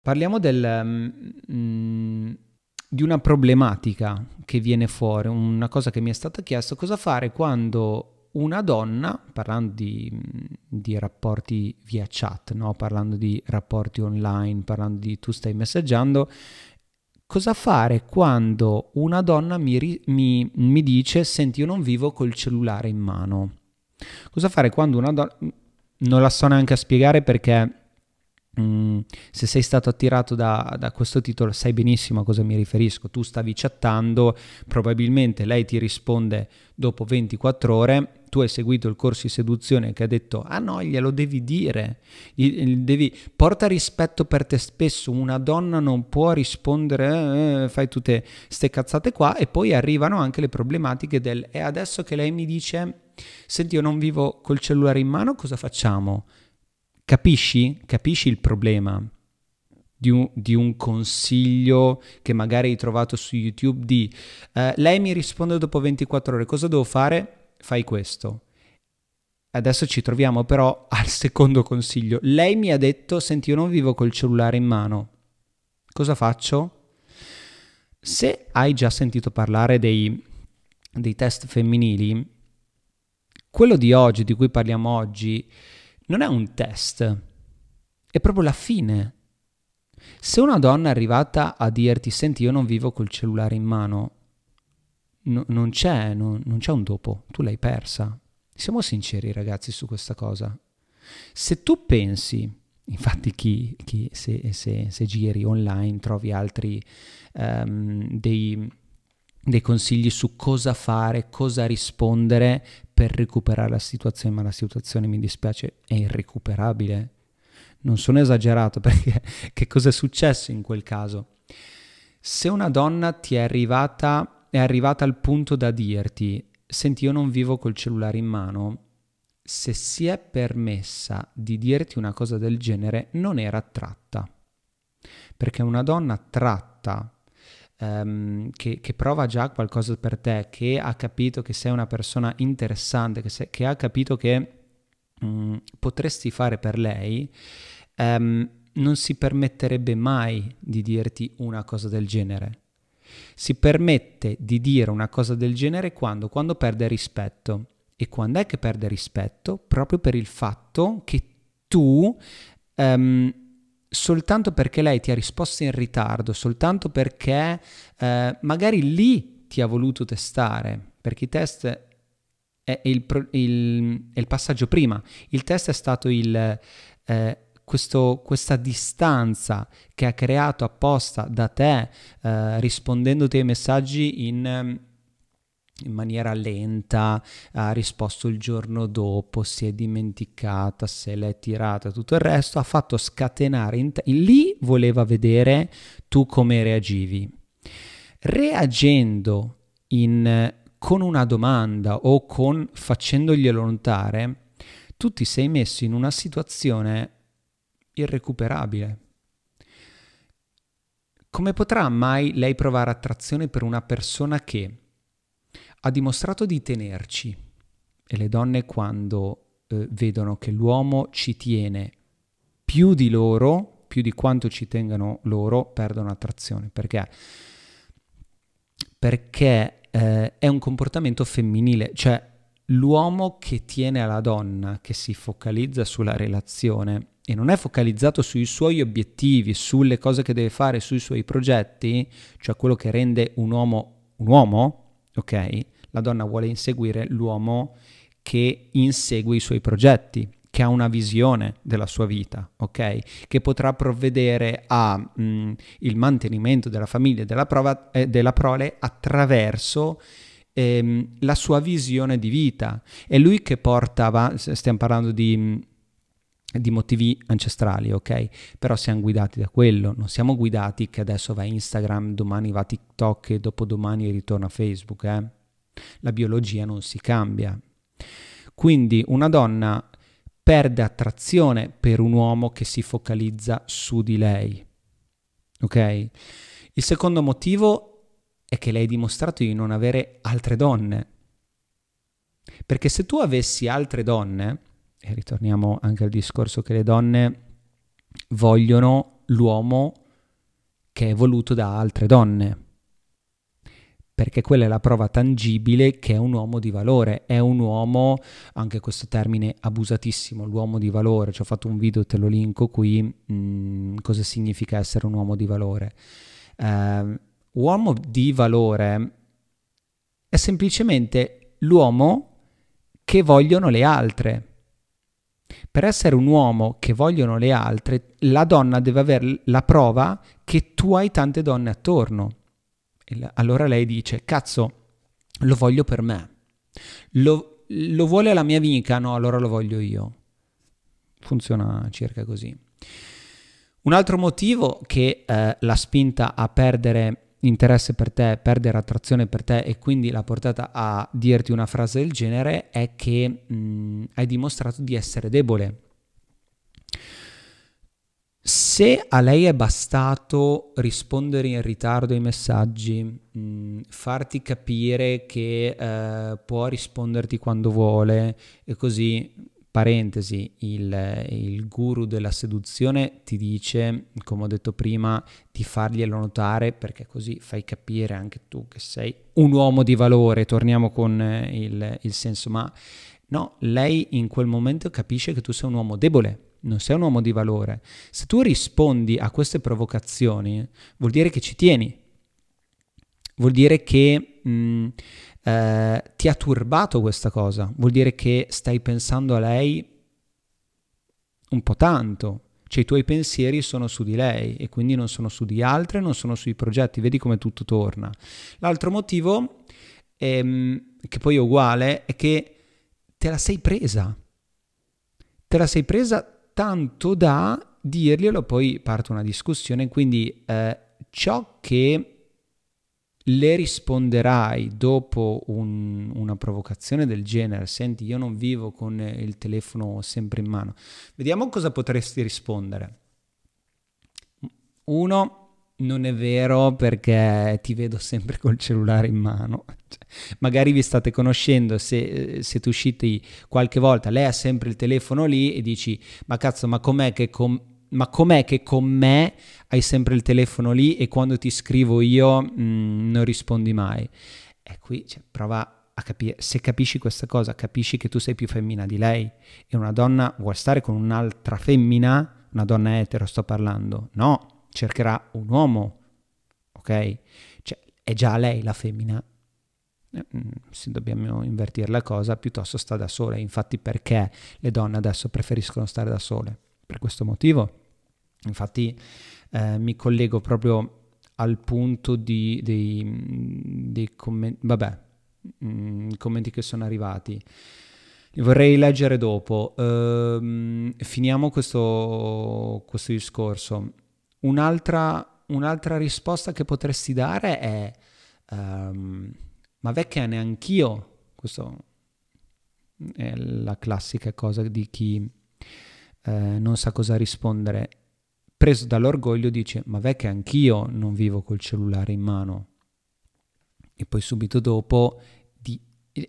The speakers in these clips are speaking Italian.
Parliamo del, mm, di una problematica che viene fuori, una cosa che mi è stata chiesta, cosa fare quando una donna, parlando di, di rapporti via chat, no? parlando di rapporti online, parlando di tu stai messaggiando, cosa fare quando una donna mi, mi, mi dice senti io non vivo col cellulare in mano? Cosa fare quando una donna... Non la so neanche a spiegare perché Mm, se sei stato attirato da, da, questo titolo sai benissimo a cosa mi riferisco. Tu stavi chattando, probabilmente lei ti risponde dopo 24 ore, tu hai seguito il corso di seduzione che ha detto ah no, glielo devi dire, devi, porta rispetto per te spesso, una donna non può rispondere, eh, fai tutte ste cazzate qua e poi arrivano anche le problematiche del e adesso che lei mi dice senti io non vivo col cellulare in mano, cosa facciamo? Capisci? Capisci il problema di un, di un, consiglio che magari hai trovato su YouTube di uh, lei mi risponde dopo 24 ore, cosa devo fare? Fai questo. Adesso ci troviamo però al secondo consiglio. Lei mi ha detto, senti, io non vivo col cellulare in mano. Cosa faccio? Se hai già sentito parlare dei, dei test femminili, quello di oggi, di cui parliamo oggi, non è un test, è proprio la fine. Se una donna è arrivata a dirti, senti, io non vivo col cellulare in mano, no, non, c'è, no, non c'è un dopo, tu l'hai persa. Siamo sinceri ragazzi su questa cosa. Se tu pensi, infatti chi, chi se, se, se, giri online trovi altri um, dei dei consigli su cosa fare, cosa rispondere per recuperare la situazione, ma la situazione mi dispiace è irrecuperabile. Non sono esagerato perché che cosa è successo in quel caso? Se una donna ti è arrivata, è arrivata al punto da dirti, senti io non vivo col cellulare in mano, se si è permessa di dirti una cosa del genere non era attratta. Perché una donna tratta um, che, che, prova già qualcosa per te, che ha capito che sei una persona interessante, che, sei, che ha capito che um, potresti fare per lei, um, non si permetterebbe mai di dirti una cosa del genere. Si permette di dire una cosa del genere quando? Quando perde rispetto. E quando è che perde rispetto? Proprio per il fatto che tu um, soltanto perché lei ti ha risposto in ritardo, soltanto perché eh, magari lì ti ha voluto testare, perché i test è il, il, è il passaggio prima, il test è stato il, eh, questo, questa distanza che ha creato apposta da te eh, rispondendoti ai messaggi in in maniera lenta, ha risposto il giorno dopo, si è dimenticata, se l'è tirata, tutto il resto, ha fatto scatenare, in te- lì voleva vedere tu come reagivi. Reagendo in, con una domanda o con facendoglielo notare, tu ti sei messo in una situazione irrecuperabile. Come potrà mai lei provare attrazione per una persona che ha dimostrato di tenerci e le donne quando eh, vedono che l'uomo ci tiene più di loro, più di quanto ci tengano loro, perdono attrazione. Perché? Perché eh, è un comportamento femminile, cioè l'uomo che tiene alla donna, che si focalizza sulla relazione e non è focalizzato sui suoi obiettivi, sulle cose che deve fare, sui suoi progetti, cioè quello che rende un uomo un uomo, ok? la donna vuole inseguire l'uomo che insegue i suoi progetti, che ha una visione della sua vita, ok? Che potrà provvedere al mm, mantenimento della famiglia e della, prova, eh, della prole attraverso ehm, la sua visione di vita. È lui che porta avanti, stiamo parlando di, mm, di motivi ancestrali, ok? Però siamo guidati da quello, non siamo guidati che adesso va Instagram, domani va TikTok e dopodomani ritorna Facebook, eh? La biologia non si cambia. Quindi una donna perde attrazione per un uomo che si focalizza su di lei. Ok? Il secondo motivo è che le hai dimostrato di non avere altre donne. Perché se tu avessi altre donne, e ritorniamo anche al discorso che le donne vogliono l'uomo che è voluto da altre donne, perché quella è la prova tangibile che è un uomo di valore, è un uomo, anche questo termine abusatissimo, l'uomo di valore, ci ho fatto un video, te lo linko qui, mh, mm, cosa significa essere un uomo di valore. Uh, uomo di valore è semplicemente l'uomo che vogliono le altre. Per essere un uomo che vogliono le altre, la donna deve avere la prova che tu hai tante donne attorno. E allora lei dice, cazzo, lo voglio per me. Lo, lo vuole la mia amica? No, allora lo voglio io. Funziona circa così. Un altro motivo che eh, l'ha spinta a perdere interesse per te, perdere attrazione per te e quindi l'ha portata a dirti una frase del genere è che mh, hai dimostrato di essere debole. Se a lei è bastato rispondere in ritardo ai messaggi, mh, farti capire che eh, può risponderti quando vuole e così Parentesi, il, il, guru della seduzione ti dice, come ho detto prima, di farglielo notare perché così fai capire anche tu che sei un uomo di valore, torniamo con il, il senso, ma no, lei in quel momento capisce che tu sei un uomo debole, non sei un uomo di valore. Se tu rispondi a queste provocazioni, vuol dire che ci tieni, vuol dire che mh, eh, ti ha turbato questa cosa, vuol dire che stai pensando a lei un po' tanto, cioè i tuoi pensieri sono su di lei e quindi non sono su di altre, non sono sui progetti, vedi come tutto torna. L'altro motivo, ehm, che poi è uguale, è che te la sei presa, te la sei presa tanto da dirglielo, poi parte una discussione, quindi eh, ciò che le risponderai dopo un, una provocazione del genere, senti io non vivo con il telefono sempre in mano, vediamo cosa potresti rispondere. Uno, non è vero perché ti vedo sempre col cellulare in mano. Cioè, magari vi state conoscendo, se siete usciti qualche volta, lei ha sempre il telefono lì e dici, ma cazzo, ma com'è che... Com- ma com'è che con me hai sempre il telefono lì e quando ti scrivo io mh, mm, non rispondi mai? E qui cioè, prova a capire, se capisci questa cosa, capisci che tu sei più femmina di lei e una donna vuole stare con un'altra femmina, una donna etero sto parlando, no, cercherà un uomo, ok? Cioè, è già lei la femmina, eh, mm, se dobbiamo invertire la cosa, piuttosto sta da sola. Infatti perché le donne adesso preferiscono stare da sole? Per questo motivo. Infatti eh, mi collego proprio al punto di, dei, dei commenti, vabbè, mh, mm, commenti che sono arrivati. Li vorrei leggere dopo. Uh, finiamo questo, questo discorso. Un'altra, un'altra, risposta che potresti dare è, um, ma vecchia neanch'io, questa è la classica cosa di chi eh, non sa cosa rispondere preso dall'orgoglio dice ma vecchia anch'io non vivo col cellulare in mano? E poi subito dopo di...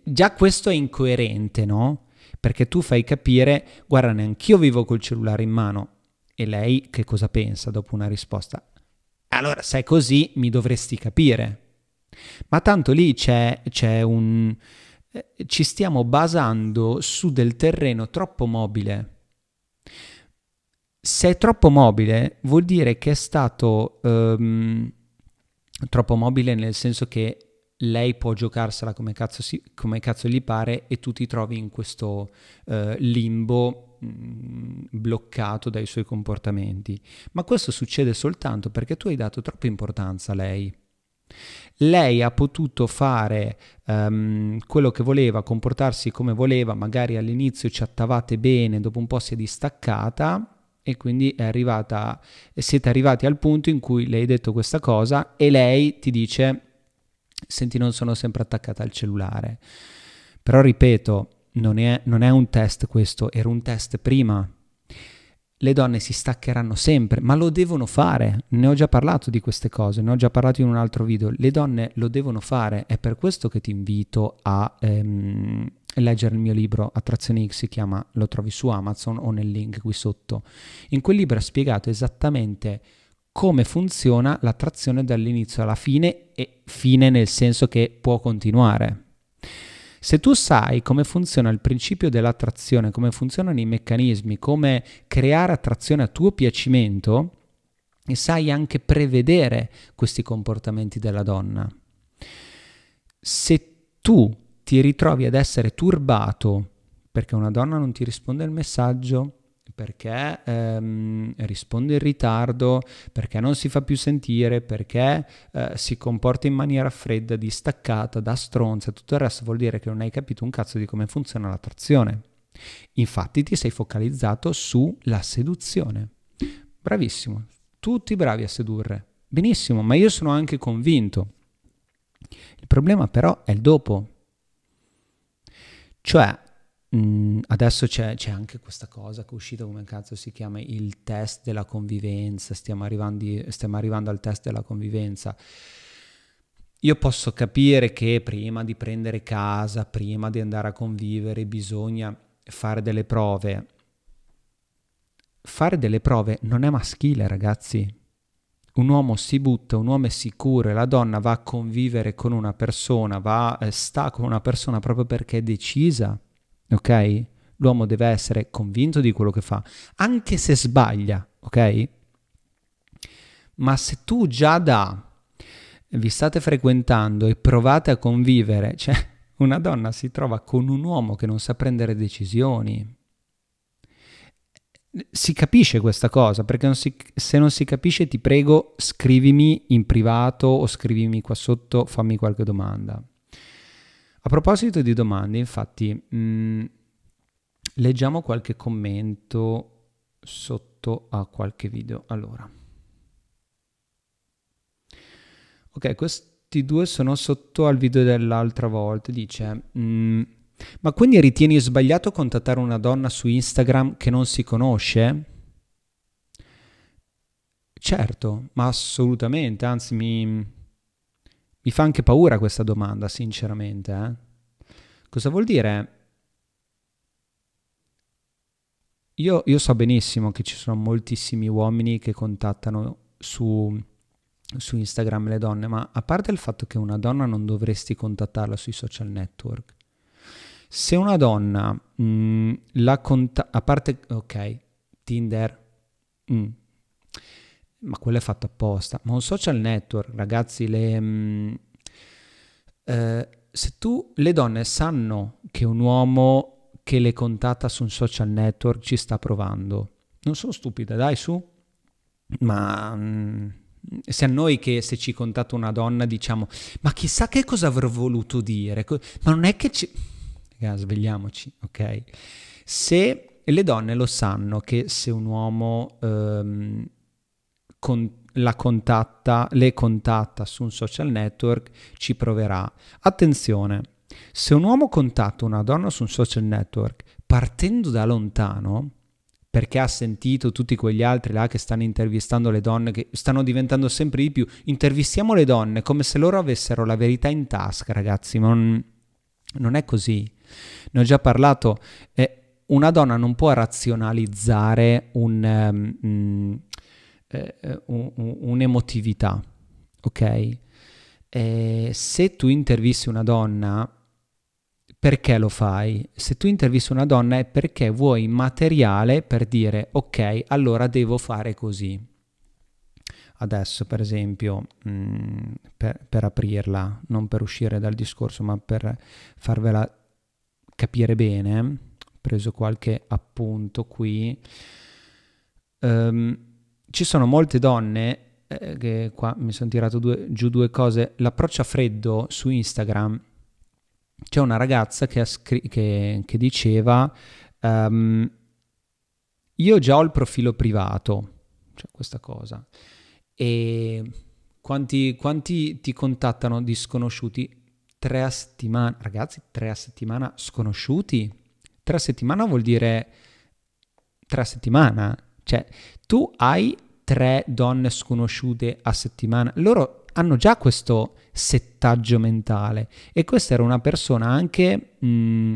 già questo è incoerente no? perché tu fai capire guarda neanch'io vivo col cellulare in mano. E lei che cosa pensa dopo una risposta? Allora se è così mi dovresti capire. Ma tanto lì c'è, c'è un eh, ci stiamo basando su del terreno troppo mobile se è troppo mobile, vuol dire che è stato um, troppo mobile nel senso che lei può giocarsela come cazzo, si, come cazzo gli pare e tu ti trovi in questo uh, limbo mh, mm, bloccato dai suoi comportamenti. Ma questo succede soltanto perché tu hai dato troppa importanza a lei. Lei ha potuto fare um, quello che voleva, comportarsi come voleva, magari all'inizio chattavate bene, dopo un po' si è distaccata e quindi è arrivata, siete arrivati al punto in cui lei ha detto questa cosa e lei ti dice, senti non sono sempre attaccata al cellulare. Però ripeto, non è, non è un test questo, era un test prima. Le donne si staccheranno sempre, ma lo devono fare. Ne ho già parlato di queste cose, ne ho già parlato in un altro video. Le donne lo devono fare, è per questo che ti invito a ehm, leggere il mio libro Attrazione X, si chiama, lo trovi su Amazon o nel link qui sotto. In quel libro è spiegato esattamente come funziona l'attrazione dall'inizio alla fine e fine nel senso che può continuare. Se tu sai come funziona il principio dell'attrazione, come funzionano i meccanismi, come creare attrazione a tuo piacimento, e sai anche prevedere questi comportamenti della donna. Se tu ti ritrovi ad essere turbato perché una donna non ti risponde al messaggio, perché ehm, risponde in ritardo, perché non si fa più sentire, perché eh, si comporta in maniera fredda, distaccata, da stronza, tutto il resto vuol dire che non hai capito un cazzo di come funziona l'attrazione. Infatti ti sei focalizzato sulla seduzione. Bravissimo, tutti bravi a sedurre. Benissimo, ma io sono anche convinto. Il problema però è il dopo. Cioè, Mm, adesso c'è, c'è, anche questa cosa che è uscita, come cazzo si chiama, il test della convivenza, stiamo arrivando, stiamo arrivando al test della convivenza. Io posso capire che prima di prendere casa, prima di andare a convivere, bisogna fare delle prove. Fare delle prove non è maschile, ragazzi. Un uomo si butta, un uomo è sicuro e la donna va a convivere con una persona, va, eh, sta con una persona proprio perché è decisa ok? L'uomo deve essere convinto di quello che fa, anche se sbaglia, ok? Ma se tu già da vi state frequentando e provate a convivere, cioè una donna si trova con un uomo che non sa prendere decisioni. Si capisce questa cosa, perché non si, se non si capisce ti prego scrivimi in privato o scrivimi qua sotto, fammi qualche domanda. A proposito di domande, infatti, mh, mm, leggiamo qualche commento sotto a qualche video. Allora, ok, questi due sono sotto al video dell'altra volta. Dice, mm, ma quindi ritieni sbagliato contattare una donna su Instagram che non si conosce? Certo, ma assolutamente, anzi mi mi fa anche paura questa domanda, sinceramente. Eh? Cosa vuol dire? Io, io, so benissimo che ci sono moltissimi uomini che contattano su, su Instagram le donne, ma a parte il fatto che una donna non dovresti contattarla sui social network, se una donna mh, mm, la contatta, a parte, ok, Tinder, mh, mm, ma quello è fatto apposta. Ma un social network, ragazzi, le, mh, mm, eh, se tu, le donne sanno che un uomo che le contatta su un social network ci sta provando, non sono stupide, dai su. Ma mh, mm, se a noi che se ci contatta una donna diciamo, ma chissà che cosa avrò voluto dire, ma non è che ci... Raga, svegliamoci, ok? Se le donne lo sanno che se un uomo... Um, con, la contatta, le contatta su un social network, ci proverà. Attenzione, se un uomo contatta una donna su un social network partendo da lontano, perché ha sentito tutti quegli altri là che stanno intervistando le donne, che stanno diventando sempre di più, intervistiamo le donne come se loro avessero la verità in tasca, ragazzi, non, non è così. Ne ho già parlato, eh, una donna non può razionalizzare un... Um, eh, eh un, un'emotività, ok? E se tu intervisti una donna, perché lo fai? Se tu intervisti una donna è perché vuoi materiale per dire ok, allora devo fare così. Adesso, per esempio, mh, mm, per, per aprirla, non per uscire dal discorso, ma per farvela capire bene, ho preso qualche appunto qui. Um, ci sono molte donne eh, che qua mi sono tirato due, giù due cose. L'approccio a freddo su Instagram. C'è una ragazza che, scri- che, che diceva: um, Io già ho il profilo privato, cioè questa cosa. E quanti, quanti ti contattano di sconosciuti? Tre a settimana, ragazzi, tre a settimana sconosciuti? Tre a settimana vuol dire tre a settimana Cioè, tu hai tre donne sconosciute a settimana, loro hanno già questo settaggio mentale. E questa era una persona anche mh, mm,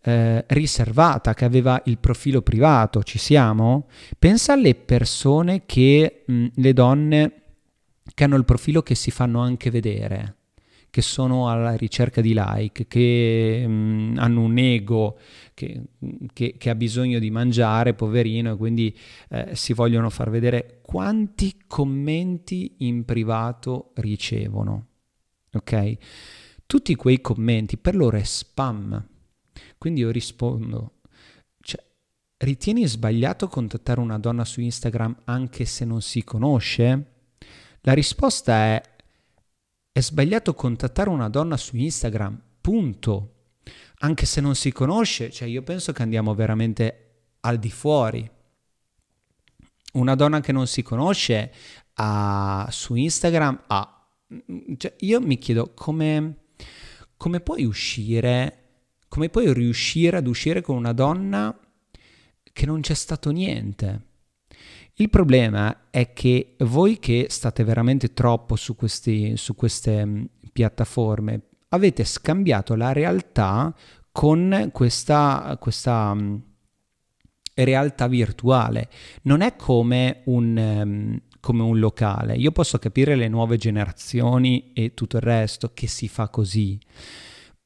eh, riservata, che aveva il profilo privato, ci siamo? Pensa alle persone che, mh, le donne che hanno il profilo che si fanno anche vedere che sono alla ricerca di like, che mh, mm, hanno un ego che, che, che, ha bisogno di mangiare, poverino, e quindi eh, si vogliono far vedere quanti commenti in privato ricevono. Ok? Tutti quei commenti per loro è spam. Quindi io rispondo, cioè, ritieni sbagliato contattare una donna su Instagram anche se non si conosce? La risposta è è sbagliato contattare una donna su Instagram, punto. Anche se non si conosce, cioè io penso che andiamo veramente al di fuori. Una donna che non si conosce ha, su Instagram ha... Cioè io mi chiedo come, come puoi uscire, come puoi riuscire ad uscire con una donna che non c'è stato niente. Il problema è che voi che state veramente troppo su, questi, su queste mm, piattaforme avete scambiato la realtà con questa, questa um, realtà virtuale. Non è come un, um, come un locale. Io posso capire le nuove generazioni e tutto il resto che si fa così,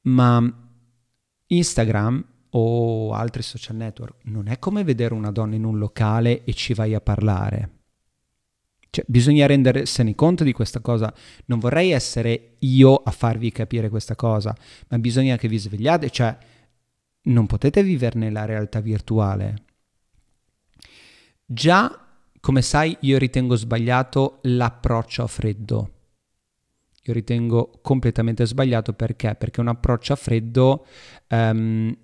ma Instagram o altri social network, non è come vedere una donna in un locale e ci vai a parlare. Cioè, bisogna rendersene conto di questa cosa. Non vorrei essere io a farvi capire questa cosa, ma bisogna che vi svegliate, cioè non potete vivere nella realtà virtuale. Già, come sai, io ritengo sbagliato l'approccio a freddo. Io ritengo completamente sbagliato perché? Perché un approccio a freddo um,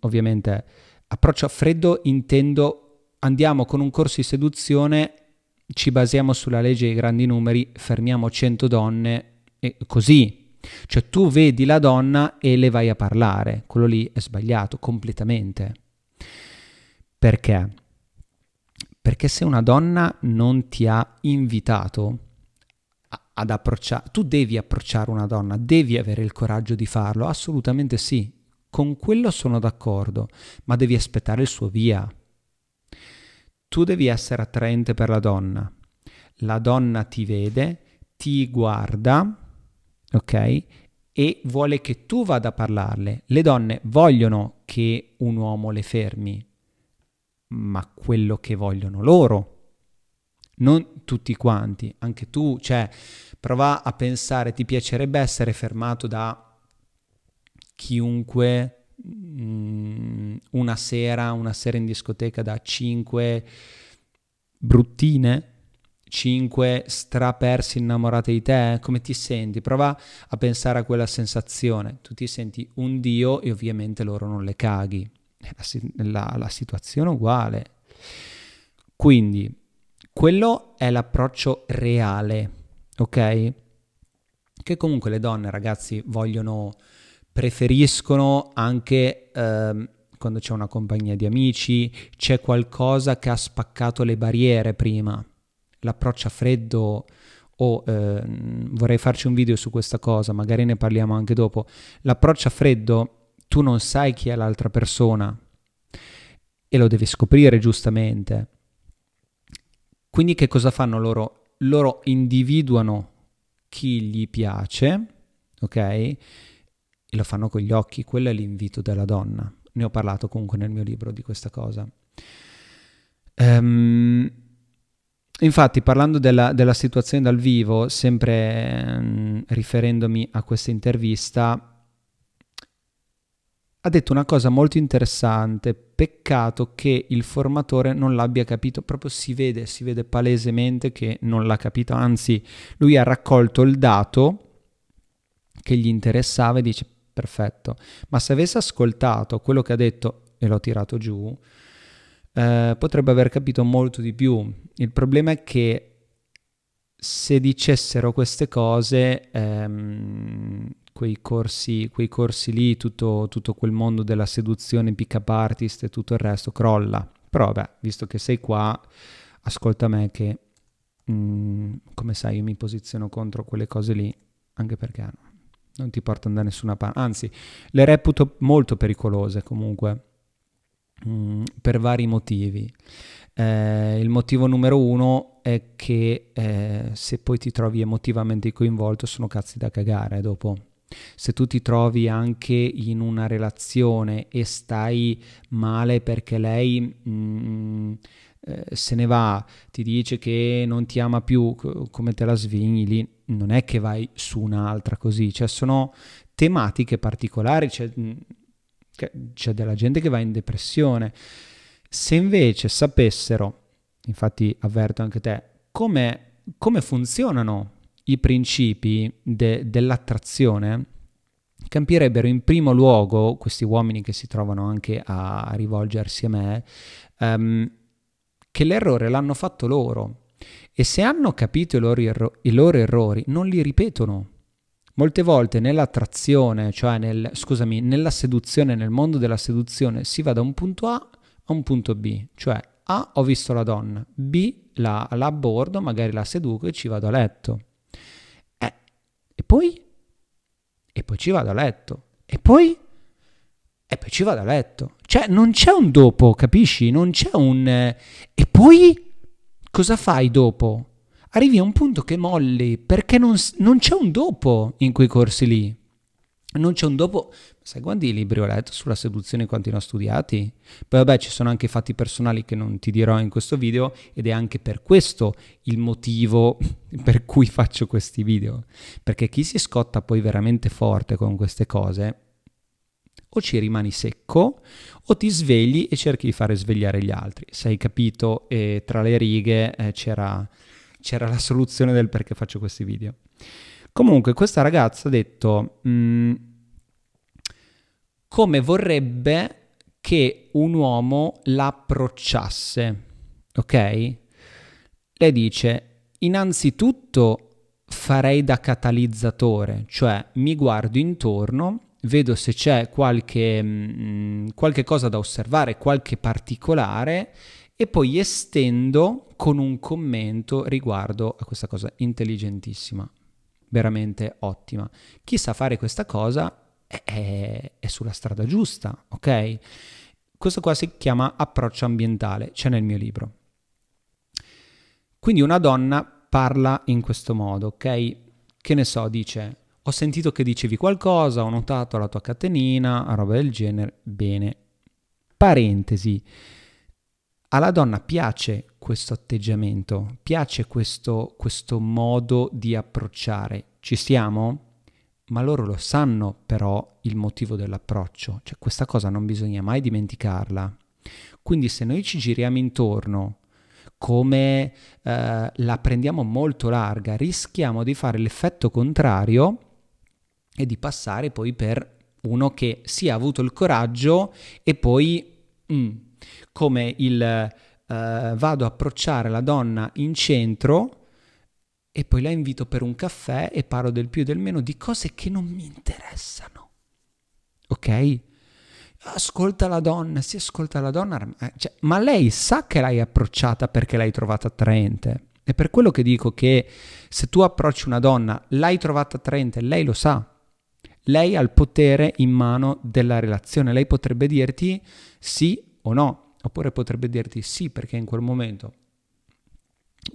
ovviamente approccio a freddo intendo andiamo con un corso di seduzione, ci basiamo sulla legge dei grandi numeri, fermiamo 100 donne e così. Cioè tu vedi la donna e le vai a parlare, quello lì è sbagliato completamente. Perché? Perché se una donna non ti ha invitato ad approcciare, tu devi approcciare una donna, devi avere il coraggio di farlo, assolutamente sì, con quello sono d'accordo, ma devi aspettare il suo via. Tu devi essere attraente per la donna. La donna ti vede, ti guarda, ok? E vuole che tu vada a parlarle. Le donne vogliono che un uomo le fermi, ma quello che vogliono loro. Non tutti quanti, anche tu, cioè, prova a pensare, ti piacerebbe essere fermato da chiunque mh, mm, una sera, una sera in discoteca da 5 bruttine, 5 strapersi innamorate di te, come ti senti? Prova a pensare a quella sensazione. Tu ti senti un dio e ovviamente loro non le caghi. La, la, la situazione è uguale. Quindi, quello è l'approccio reale, ok? Che comunque le donne, ragazzi, vogliono preferiscono anche ehm, quando c'è una compagnia di amici, c'è qualcosa che ha spaccato le barriere prima. L'approccio a freddo o eh, vorrei farci un video su questa cosa, magari ne parliamo anche dopo. L'approccio a freddo, tu non sai chi è l'altra persona e lo devi scoprire giustamente. Quindi che cosa fanno loro? Loro individuano chi gli piace, ok? E lo fanno con gli occhi, quello è l'invito della donna. Ne ho parlato comunque nel mio libro di questa cosa. Um, infatti, parlando della, della, situazione dal vivo, sempre um, riferendomi a questa intervista, ha detto una cosa molto interessante. Peccato che il formatore non l'abbia capito, proprio si vede, si vede palesemente che non l'ha capito, anzi lui ha raccolto il dato che gli interessava e dice perfetto. Ma se avesse ascoltato quello che ha detto e l'ho tirato giù, eh, potrebbe aver capito molto di più. Il problema è che se dicessero queste cose, ehm, quei, corsi, quei corsi lì, tutto, tutto quel mondo della seduzione, pick-up artist e tutto il resto crolla Però vabbè, visto che sei qua, ascolta me che, mm, come sai, io mi posiziono contro quelle cose lì, anche perché non ti portano da nessuna parte. Anzi, le reputo molto pericolose comunque, mm, per vari motivi. Eh, il motivo numero uno è che eh, se poi ti trovi emotivamente coinvolto sono cazzi da cagare dopo. Se tu ti trovi anche in una relazione e stai male perché lei mh, mm, eh, se ne va, ti dice che non ti ama più, come te la svigli, lì non è che vai su un'altra così, cioè sono tematiche particolari, c'è, mm, c'è della gente che va in depressione. Se invece sapessero, infatti avverto anche te, come, come funzionano i principi de, dell'attrazione, capirebbero in primo luogo, questi uomini che si trovano anche a rivolgersi a me, um, che l'errore l'hanno fatto loro e se hanno capito i loro, erro- i loro errori non li ripetono. Molte volte nell'attrazione, cioè nel, scusami, nella seduzione, nel mondo della seduzione, si va da un punto A a un punto B, cioè A ho visto la donna, B la, la abbordo, magari la seduco e ci vado a letto. Eh, e poi? E poi ci vado a letto. E poi? E poi ci vado a letto. Cioè non c'è un dopo, capisci? Non c'è un... Eh, e poi cosa fai dopo? Arrivi a un punto che molli perché non, non c'è un dopo in quei corsi lì. Non c'è un dopo. Sai quanti libri ho letto sulla seduzione quanti ne ho studiati? Poi vabbè ci sono anche fatti personali che non ti dirò in questo video ed è anche per questo il motivo per cui faccio questi video. Perché chi si scotta poi veramente forte con queste cose o ci rimani secco o ti svegli e cerchi di fare svegliare gli altri. Se hai capito e tra le righe eh, c'era, c'era la soluzione del perché faccio questi video. Comunque questa ragazza ha detto mm, come vorrebbe che un uomo l'approcciasse, ok? Lei dice, innanzitutto farei da catalizzatore, cioè mi guardo intorno, vedo se c'è qualche, mh, mm, qualche cosa da osservare, qualche particolare e poi estendo con un commento riguardo a questa cosa intelligentissima veramente ottima. Chi sa fare questa cosa è, è sulla strada giusta, ok? Questo qua si chiama approccio ambientale, c'è nel mio libro. Quindi una donna parla in questo modo, ok? Che ne so, dice, ho sentito che dicevi qualcosa, ho notato la tua catenina, roba del genere, bene. Parentesi, alla donna piace questo atteggiamento, piace questo, questo modo di approcciare. Ci siamo? Ma loro lo sanno però il motivo dell'approccio, cioè questa cosa non bisogna mai dimenticarla. Quindi se noi ci giriamo intorno come eh, la prendiamo molto larga, rischiamo di fare l'effetto contrario e di passare poi per uno che sì ha avuto il coraggio e poi mm, come il eh, vado a approcciare la donna in centro e poi la invito per un caffè e parlo del più e del meno di cose che non mi interessano. Ok? Ascolta la donna, si ascolta la donna, eh, cioè, ma lei sa che l'hai approcciata perché l'hai trovata attraente. È per quello che dico che se tu approcci una donna, l'hai trovata attraente, lei lo sa. Lei ha il potere in mano della relazione, lei potrebbe dirti sì o no, Oppure potrebbe dirti sì perché in quel momento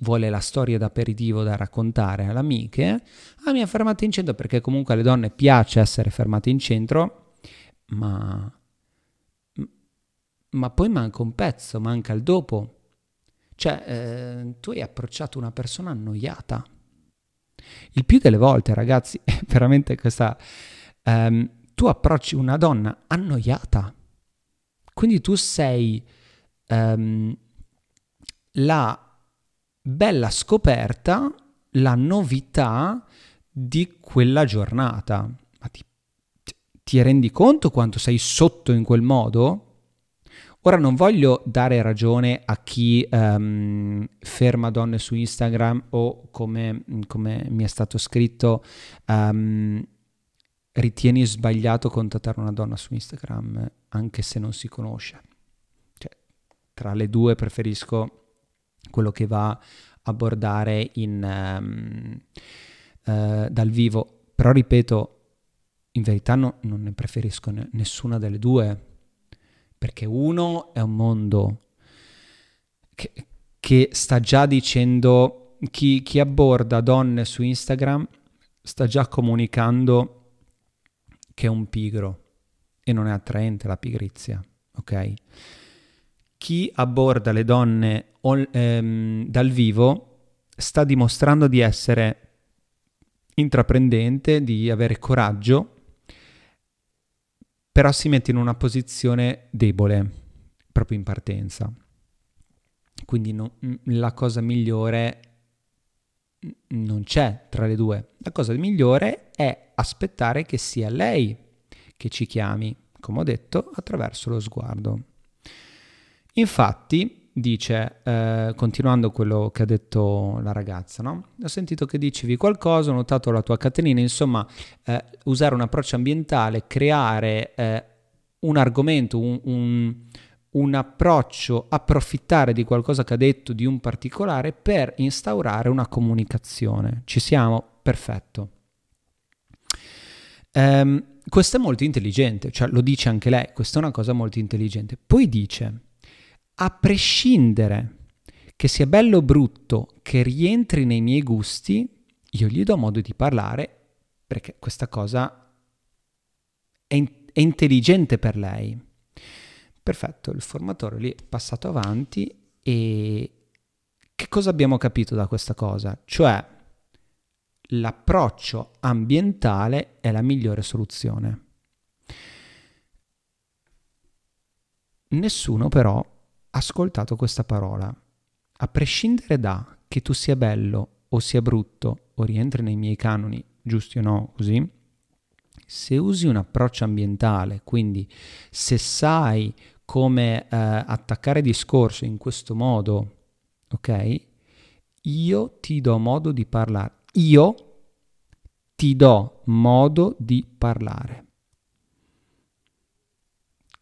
vuole la storia d'aperitivo da raccontare alle amiche. Ah, mi ha fermato in centro perché comunque alle donne piace essere fermate in centro, ma... ma poi manca un pezzo, manca il dopo. Cioè, eh, tu hai approcciato una persona annoiata. Il più delle volte, ragazzi, è veramente questa... Um, tu approcci una donna annoiata. Quindi tu sei um, la bella scoperta, la novità di quella giornata. Ma ti, ti rendi conto quanto sei sotto in quel modo? Ora non voglio dare ragione a chi um, ferma donne su Instagram o come, come mi è stato scritto, um, ritieni sbagliato contattare una donna su Instagram anche se non si conosce. Tra le due preferisco quello che va a abbordare in, um, uh, dal vivo, però ripeto, in verità no, non ne preferisco ne, nessuna delle due, perché uno è un mondo che, che sta già dicendo, chi, chi abborda donne su Instagram sta già comunicando che è un pigro e non è attraente la pigrizia, ok? Chi abborda le donne on, ehm, dal vivo sta dimostrando di essere intraprendente, di avere coraggio, però si mette in una posizione debole proprio in partenza. Quindi no, la cosa migliore non c'è tra le due. La cosa migliore è aspettare che sia lei che ci chiami, come ho detto, attraverso lo sguardo. Infatti, dice, eh, continuando quello che ha detto la ragazza, no? Ho sentito che dicevi qualcosa, ho notato la tua catenina, insomma, eh, usare un approccio ambientale, creare eh, un argomento, un, un, un, approccio, approfittare di qualcosa che ha detto, di un particolare, per instaurare una comunicazione. Ci siamo? Perfetto. Um, questo è molto intelligente, cioè lo dice anche lei, questa è una cosa molto intelligente. Poi dice a prescindere che sia bello o brutto, che rientri nei miei gusti, io gli do modo di parlare perché questa cosa è, in- è intelligente per lei. Perfetto, il formatore lì è passato avanti e che cosa abbiamo capito da questa cosa? Cioè l'approccio ambientale è la migliore soluzione. Nessuno però ascoltato questa parola. A prescindere da che tu sia bello o sia brutto o rientri nei miei canoni, giusti o no, così, se usi un approccio ambientale, quindi se sai come eh, attaccare discorso in questo modo, ok? Io ti do modo di parlare. Io ti do modo di parlare.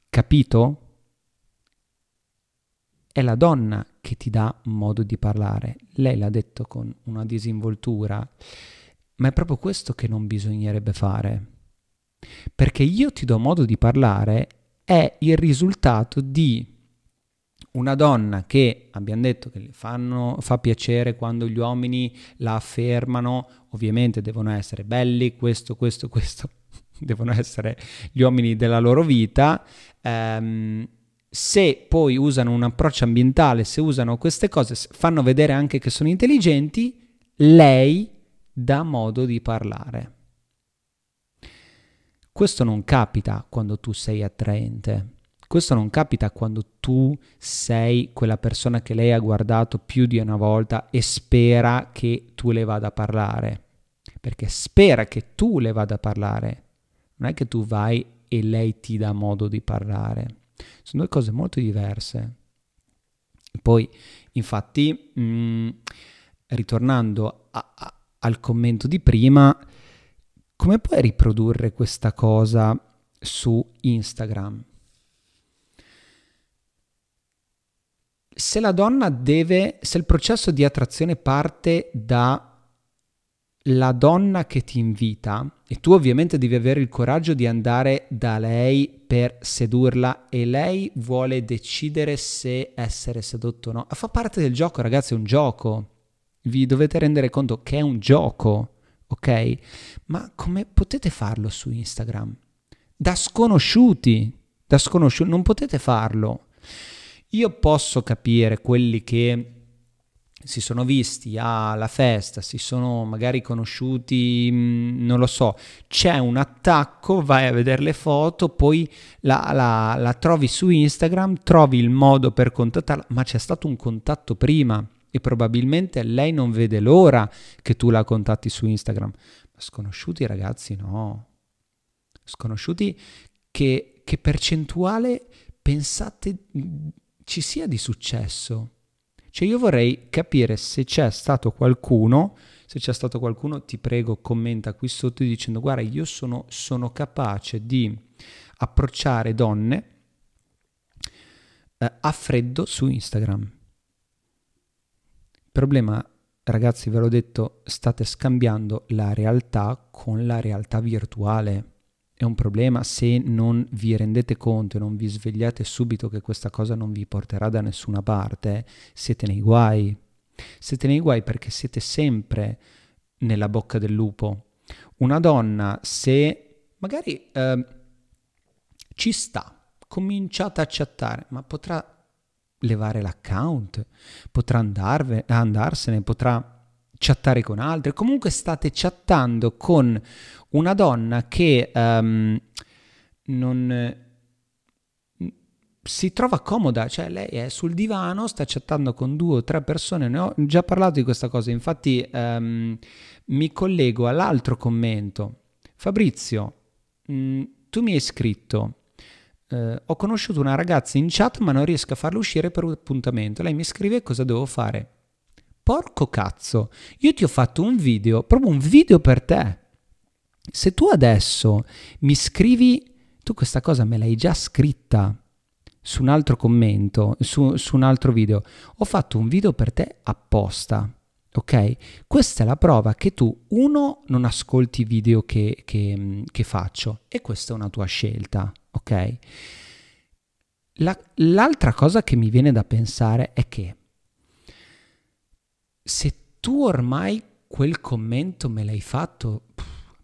Capito? è la donna che ti dà modo di parlare. Lei l'ha detto con una disinvoltura, ma è proprio questo che non bisognerebbe fare. Perché io ti do modo di parlare è il risultato di una donna che abbiamo detto che fanno, fa piacere quando gli uomini la affermano, ovviamente devono essere belli, questo, questo, questo, devono essere gli uomini della loro vita. Ehm, se poi usano un approccio ambientale, se usano queste cose, fanno vedere anche che sono intelligenti, lei dà modo di parlare. Questo non capita quando tu sei attraente. Questo non capita quando tu sei quella persona che lei ha guardato più di una volta e spera che tu le vada a parlare. Perché spera che tu le vada a parlare. Non è che tu vai e lei ti dà modo di parlare. Sono due cose molto diverse. Poi, infatti, mh, mm, ritornando a, a, al commento di prima, come puoi riprodurre questa cosa su Instagram? Se la donna deve, se il processo di attrazione parte da la donna che ti invita, e tu ovviamente devi avere il coraggio di andare da lei per sedurla e lei vuole decidere se essere sedotto o no. Fa parte del gioco, ragazzi, è un gioco. Vi dovete rendere conto che è un gioco, ok? Ma come potete farlo su Instagram? Da sconosciuti, da sconosciuti, non potete farlo. Io posso capire quelli che si sono visti alla festa, si sono magari conosciuti, mm, non lo so, c'è un attacco, vai a vedere le foto, poi la, la, la trovi su Instagram, trovi il modo per contattarla, ma c'è stato un contatto prima e probabilmente lei non vede l'ora che tu la contatti su Instagram. Ma sconosciuti ragazzi no. Sconosciuti che, che percentuale pensate ci sia di successo? Cioè io vorrei capire se c'è stato qualcuno, se c'è stato qualcuno ti prego commenta qui sotto dicendo guarda io sono, sono capace di approcciare donne eh, a freddo su Instagram. Problema, ragazzi, ve l'ho detto, state scambiando la realtà con la realtà virtuale. È un problema se non vi rendete conto e non vi svegliate subito che questa cosa non vi porterà da nessuna parte, siete nei guai. Siete nei guai perché siete sempre nella bocca del lupo. Una donna, se magari eh, ci sta, cominciate a chattare, ma potrà levare l'account, potrà andarve, andarsene, potrà chattare con altre. Comunque state chattando con una donna che um, non si trova comoda, cioè lei è sul divano, sta chattando con due o tre persone, ne ho già parlato di questa cosa, infatti um, mi collego all'altro commento. Fabrizio, mh, mm, tu mi hai scritto, Uh, ho conosciuto una ragazza in chat ma non riesco a farla uscire per un appuntamento. Lei mi scrive cosa devo fare. Porco cazzo, io ti ho fatto un video, proprio un video per te. Se tu adesso mi scrivi, tu questa cosa me l'hai già scritta su un altro commento, su, su un altro video, ho fatto un video per te apposta. Ok? Questa è la prova che tu, uno, non ascolti i video che, che, che faccio e questa è una tua scelta ok? La, l'altra cosa che mi viene da pensare è che se tu ormai quel commento me l'hai fatto,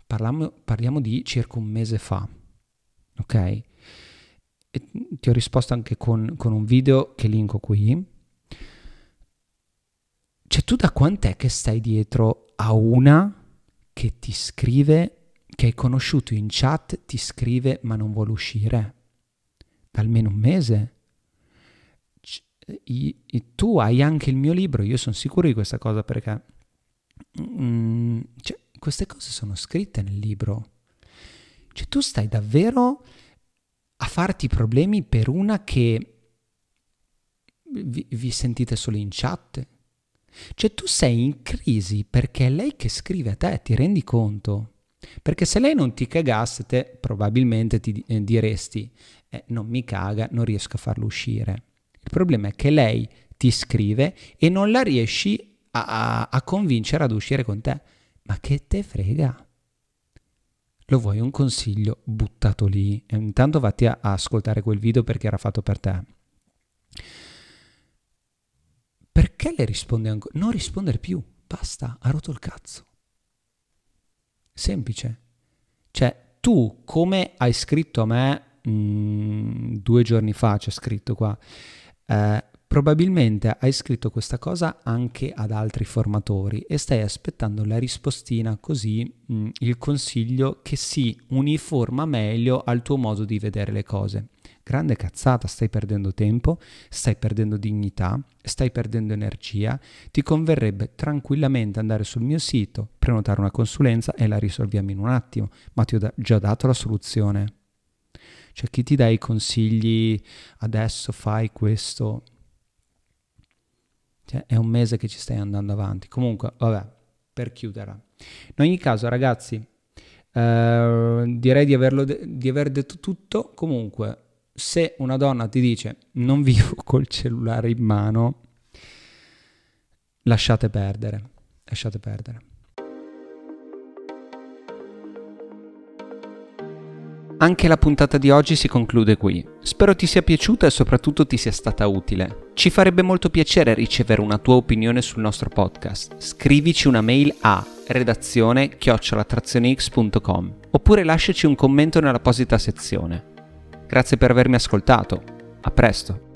parliamo, parliamo di circa un mese fa, ok? E ti ho risposto anche con, con un video che linko qui. Cioè tu da quant'è che stai dietro a una che ti scrive che hai conosciuto in chat ti scrive ma non vuole uscire da almeno un mese. C- i, i, tu hai anche il mio libro, io sono sicuro di questa cosa perché mm, cioè, queste cose sono scritte nel libro. Cioè tu stai davvero a farti problemi per una che vi, vi sentite solo in chat. Cioè tu sei in crisi perché è lei che scrive a te, ti rendi conto? Perché se lei non ti cagasse, te probabilmente ti eh, diresti, eh, non mi caga, non riesco a farlo uscire. Il problema è che lei ti scrive e non la riesci a, a, convincere ad uscire con te. Ma che te frega? Lo vuoi un consiglio buttato lì? E intanto vatti a, a ascoltare quel video perché era fatto per te. Perché le risponde ancora? Non rispondere più, basta, ha rotto il cazzo. Semplice. Cioè, tu come hai scritto a me mh, mm, due giorni fa, c'è scritto qua, eh, probabilmente hai scritto questa cosa anche ad altri formatori e stai aspettando la rispostina così mh, mm, il consiglio che si uniforma meglio al tuo modo di vedere le cose. Grande cazzata, stai perdendo tempo, stai perdendo dignità, stai perdendo energia. Ti converrebbe tranquillamente andare sul mio sito, prenotare una consulenza e la risolviamo in un attimo, ma ti ho da- già dato la soluzione. Cioè chi ti dà i consigli adesso fai questo? Cioè, è un mese che ci stai andando avanti. Comunque, vabbè, per chiudere. In ogni caso, ragazzi, eh, direi di, de- di aver detto tutto. Comunque, se una donna ti dice non vivo col cellulare in mano, lasciate perdere, lasciate perdere. Anche la puntata di oggi si conclude qui. Spero ti sia piaciuta e soprattutto ti sia stata utile. Ci farebbe molto piacere ricevere una tua opinione sul nostro podcast. Scrivici una mail a redazione chiocciolatrazionex.com oppure lasciaci un commento nell'apposita sezione. Grazie per avermi ascoltato. A presto.